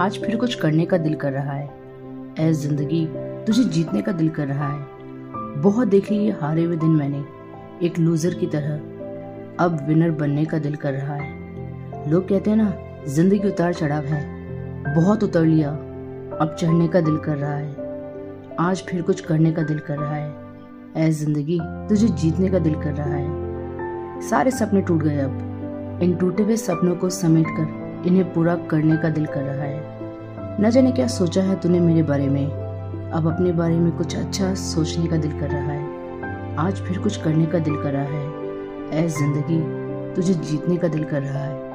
आज फिर कुछ करने का दिल कर रहा है। ऐ ज़िंदगी, तुझे जीतने का दिल कर रहा है। बहुत देख लिए हारे हुए दिन मैंने, एक लूजर की तरह। अब विनर बनने का दिल कर रहा है। लोग कहते हैं ना, ज़िंदगी उतार चढ़ाव है। बहुत उतर लिया, अब चढ़ने का दिल कर रहा है। आज फिर कुछ करने का दिल कर रहा है। ऐ ज़िंदगी, तुझे जीतने का दिल कर रहा है। सारे सपने टूट गए अब। इन टूटे हुए सपनों को समेट कर इन्हें पूरा करने का दिल कर रहा है। न जाने क्या सोचा है तूने मेरे बारे में। अब अपने बारे में कुछ अच्छा सोचने का दिल कर रहा है। आज फिर कुछ करने का दिल कर रहा है। ऐ ज़िंदगी, तुझे जीतने का दिल कर रहा है।